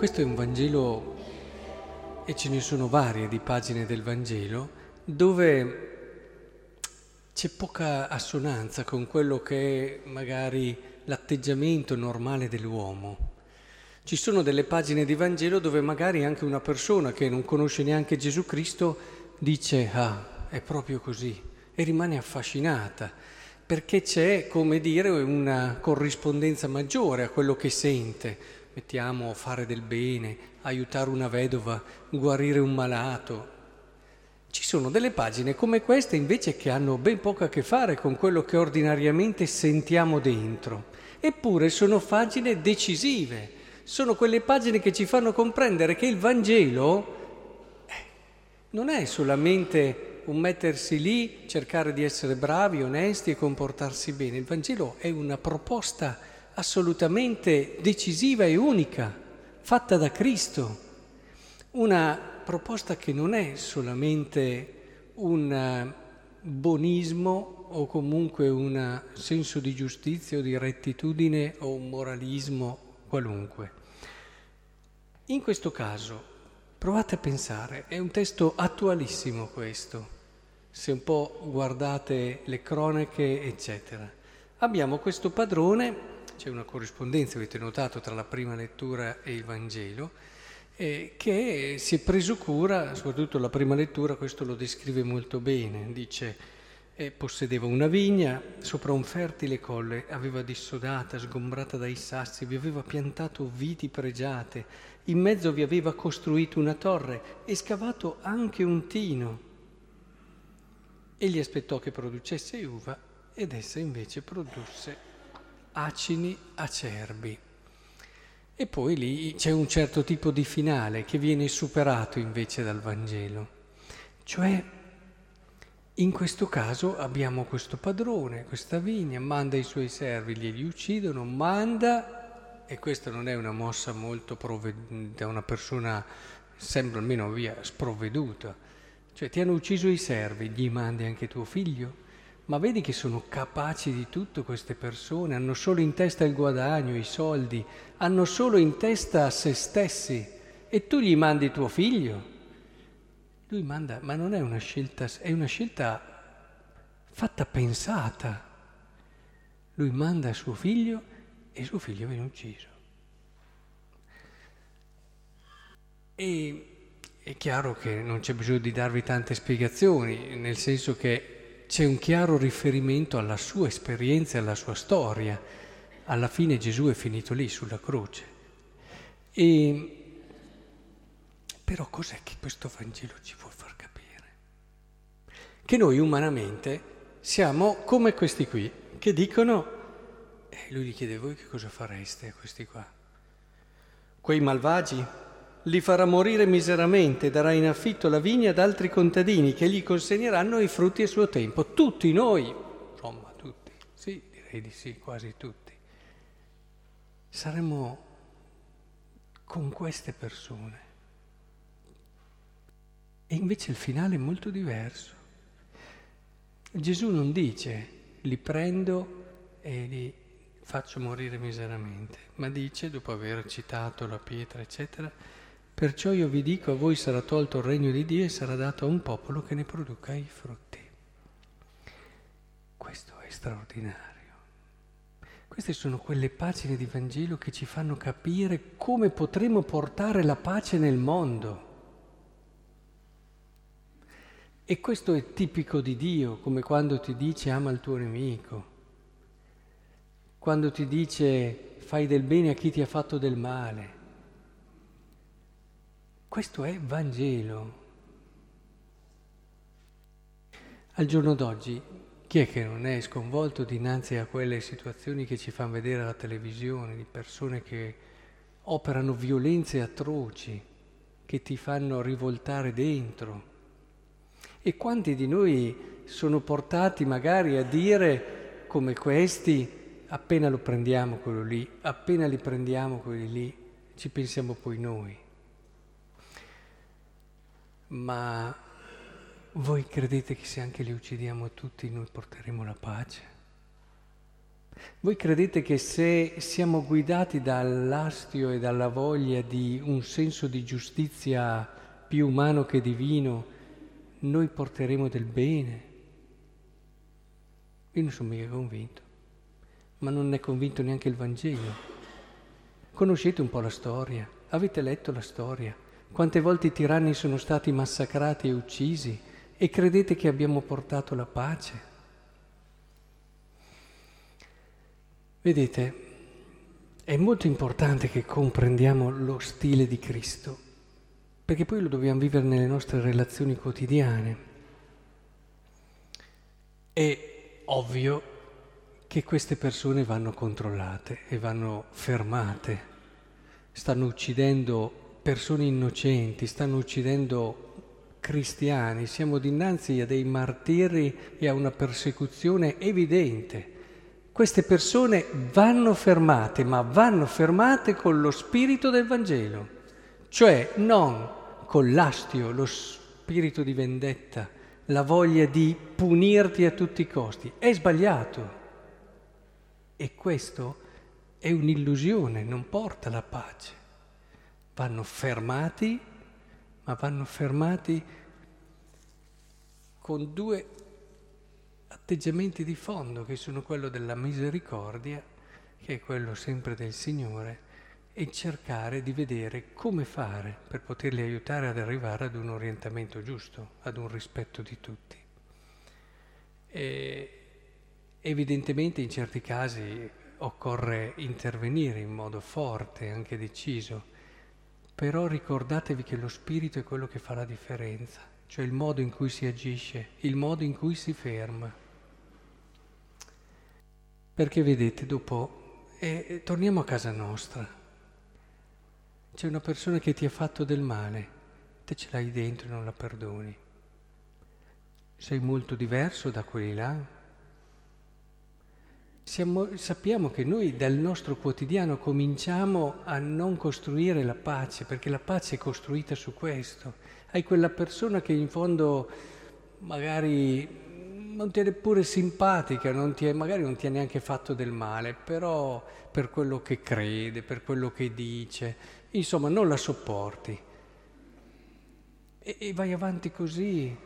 Questo è un Vangelo, e ce ne sono varie di pagine del Vangelo, dove c'è poca assonanza con quello che è magari l'atteggiamento normale dell'uomo. Ci sono delle pagine di Vangelo dove magari anche una persona che non conosce neanche Gesù Cristo dice ah, è proprio così e rimane affascinata perché c'è, come dire, una corrispondenza maggiore a quello che sente mettiamo fare del bene, aiutare una vedova, guarire un malato. Ci sono delle pagine come queste invece che hanno ben poco a che fare con quello che ordinariamente sentiamo dentro, eppure sono pagine decisive, sono quelle pagine che ci fanno comprendere che il Vangelo eh, non è solamente un mettersi lì, cercare di essere bravi, onesti e comportarsi bene, il Vangelo è una proposta assolutamente decisiva e unica, fatta da Cristo. Una proposta che non è solamente un eh, bonismo o comunque un senso di giustizia o di rettitudine o un moralismo qualunque. In questo caso, provate a pensare, è un testo attualissimo questo, se un po' guardate le cronache, eccetera. Abbiamo questo padrone c'è una corrispondenza, avete notato, tra la prima lettura e il Vangelo, eh, che si è preso cura, soprattutto la prima lettura, questo lo descrive molto bene, dice eh, possedeva una vigna sopra un fertile colle, aveva dissodata, sgombrata dai sassi, vi aveva piantato viti pregiate, in mezzo vi aveva costruito una torre e scavato anche un tino. Egli aspettò che producesse uva ed essa invece produsse acini acerbi. E poi lì c'è un certo tipo di finale che viene superato invece dal Vangelo. Cioè, in questo caso abbiamo questo padrone, questa vigna, manda i suoi servi, glieli uccidono, manda, e questa non è una mossa molto provved- da una persona, sembra almeno via, sprovveduta. Cioè ti hanno ucciso i servi, gli mandi anche tuo figlio? Ma vedi che sono capaci di tutto queste persone, hanno solo in testa il guadagno, i soldi, hanno solo in testa se stessi e tu gli mandi tuo figlio. Lui manda, ma non è una scelta, è una scelta fatta pensata. Lui manda suo figlio e suo figlio viene ucciso. E è chiaro che non c'è bisogno di darvi tante spiegazioni, nel senso che c'è un chiaro riferimento alla sua esperienza alla sua storia. Alla fine Gesù è finito lì sulla croce. E... Però cos'è che questo Vangelo ci vuole far capire? Che noi umanamente siamo come questi qui, che dicono, e eh, lui gli chiede voi che cosa fareste a questi qua? Quei malvagi? Li farà morire miseramente, darà in affitto la vigna ad altri contadini che gli consegneranno i frutti a suo tempo. Tutti noi, insomma tutti, sì, direi di sì, quasi tutti, saremo con queste persone. E invece il finale è molto diverso. Gesù non dice li prendo e li faccio morire miseramente, ma dice, dopo aver citato la pietra, eccetera, Perciò io vi dico, a voi sarà tolto il regno di Dio e sarà dato a un popolo che ne produca i frutti. Questo è straordinario. Queste sono quelle pagine di Vangelo che ci fanno capire come potremo portare la pace nel mondo. E questo è tipico di Dio, come quando ti dice ama il tuo nemico, quando ti dice fai del bene a chi ti ha fatto del male. Questo è Vangelo. Al giorno d'oggi, chi è che non è sconvolto dinanzi a quelle situazioni che ci fanno vedere alla televisione, di persone che operano violenze atroci, che ti fanno rivoltare dentro? E quanti di noi sono portati magari a dire come questi, appena lo prendiamo quello lì, appena li prendiamo quelli lì, ci pensiamo poi noi. Ma voi credete che se anche li uccidiamo tutti noi porteremo la pace? Voi credete che se siamo guidati dall'astio e dalla voglia di un senso di giustizia più umano che divino, noi porteremo del bene? Io non sono mica convinto, ma non è convinto neanche il Vangelo. Conoscete un po' la storia, avete letto la storia, quante volte i tiranni sono stati massacrati e uccisi e credete che abbiamo portato la pace? Vedete, è molto importante che comprendiamo lo stile di Cristo, perché poi lo dobbiamo vivere nelle nostre relazioni quotidiane. È ovvio che queste persone vanno controllate e vanno fermate, stanno uccidendo persone innocenti, stanno uccidendo cristiani, siamo dinanzi a dei martiri e a una persecuzione evidente queste persone vanno fermate, ma vanno fermate con lo spirito del Vangelo, cioè non con l'astio, lo spirito di vendetta, la voglia di punirti a tutti i costi. È sbagliato. E questo è un'illusione, non porta la pace. Vanno fermati, ma vanno fermati con due atteggiamenti di fondo che sono quello della misericordia, che è quello sempre del Signore, e cercare di vedere come fare per poterli aiutare ad arrivare ad un orientamento giusto, ad un rispetto di tutti. E evidentemente in certi casi occorre intervenire in modo forte, anche deciso, però ricordatevi che lo spirito è quello che fa la differenza, cioè il modo in cui si agisce, il modo in cui si ferma. Perché vedete, dopo, eh, torniamo a casa nostra. C'è una persona che ti ha fatto del male, te ce l'hai dentro e non la perdoni. Sei molto diverso da quelli là. Siamo, sappiamo che noi dal nostro quotidiano cominciamo a non costruire la pace, perché la pace è costruita su questo. Hai quella persona che in fondo magari non ti è neppure simpatica, non è, magari non ti ha neanche fatto del male, però per quello che crede, per quello che dice, insomma non la sopporti. E, e vai avanti così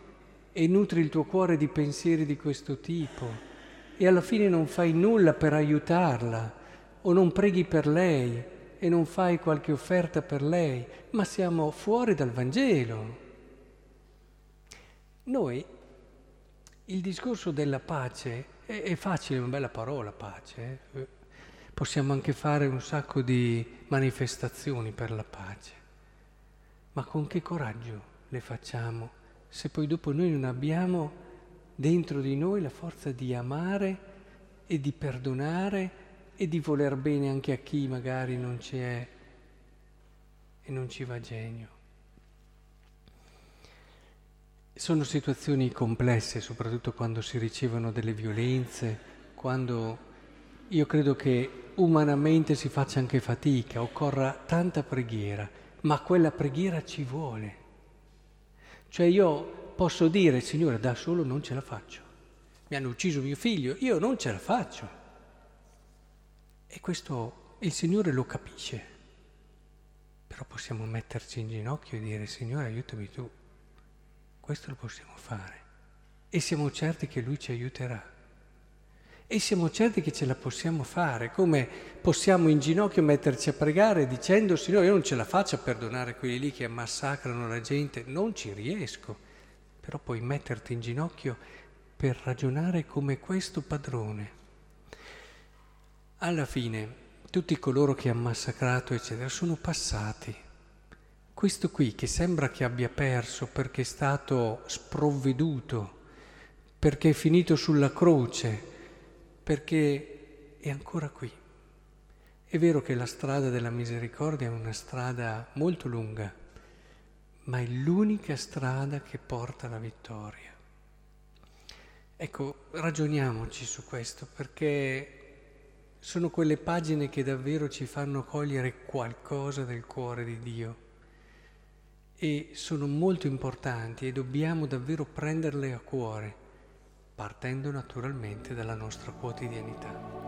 e nutri il tuo cuore di pensieri di questo tipo e alla fine non fai nulla per aiutarla o non preghi per lei e non fai qualche offerta per lei, ma siamo fuori dal Vangelo. Noi il discorso della pace è, è facile, è una bella parola pace. Eh? Possiamo anche fare un sacco di manifestazioni per la pace, ma con che coraggio le facciamo se poi dopo noi non abbiamo dentro di noi la forza di amare e di perdonare e di voler bene anche a chi magari non c'è e non ci va genio. Sono situazioni complesse, soprattutto quando si ricevono delle violenze, quando io credo che umanamente si faccia anche fatica, occorra tanta preghiera, ma quella preghiera ci vuole. Cioè io posso dire, Signore, da solo non ce la faccio. Mi hanno ucciso mio figlio, io non ce la faccio. E questo il Signore lo capisce. Però possiamo metterci in ginocchio e dire, Signore, aiutami tu. Questo lo possiamo fare e siamo certi che Lui ci aiuterà. E siamo certi che ce la possiamo fare, come possiamo in ginocchio metterci a pregare dicendo Signore io non ce la faccio a perdonare quelli lì che massacrano la gente, non ci riesco, però puoi metterti in ginocchio per ragionare come questo padrone. Alla fine tutti coloro che hanno massacrato eccetera sono passati, questo qui che sembra che abbia perso perché è stato sprovveduto, perché è finito sulla croce, perché è ancora qui. È vero che la strada della misericordia è una strada molto lunga, ma è l'unica strada che porta alla vittoria. Ecco, ragioniamoci su questo perché sono quelle pagine che davvero ci fanno cogliere qualcosa del cuore di Dio e sono molto importanti e dobbiamo davvero prenderle a cuore, partendo naturalmente dalla nostra quotidianità.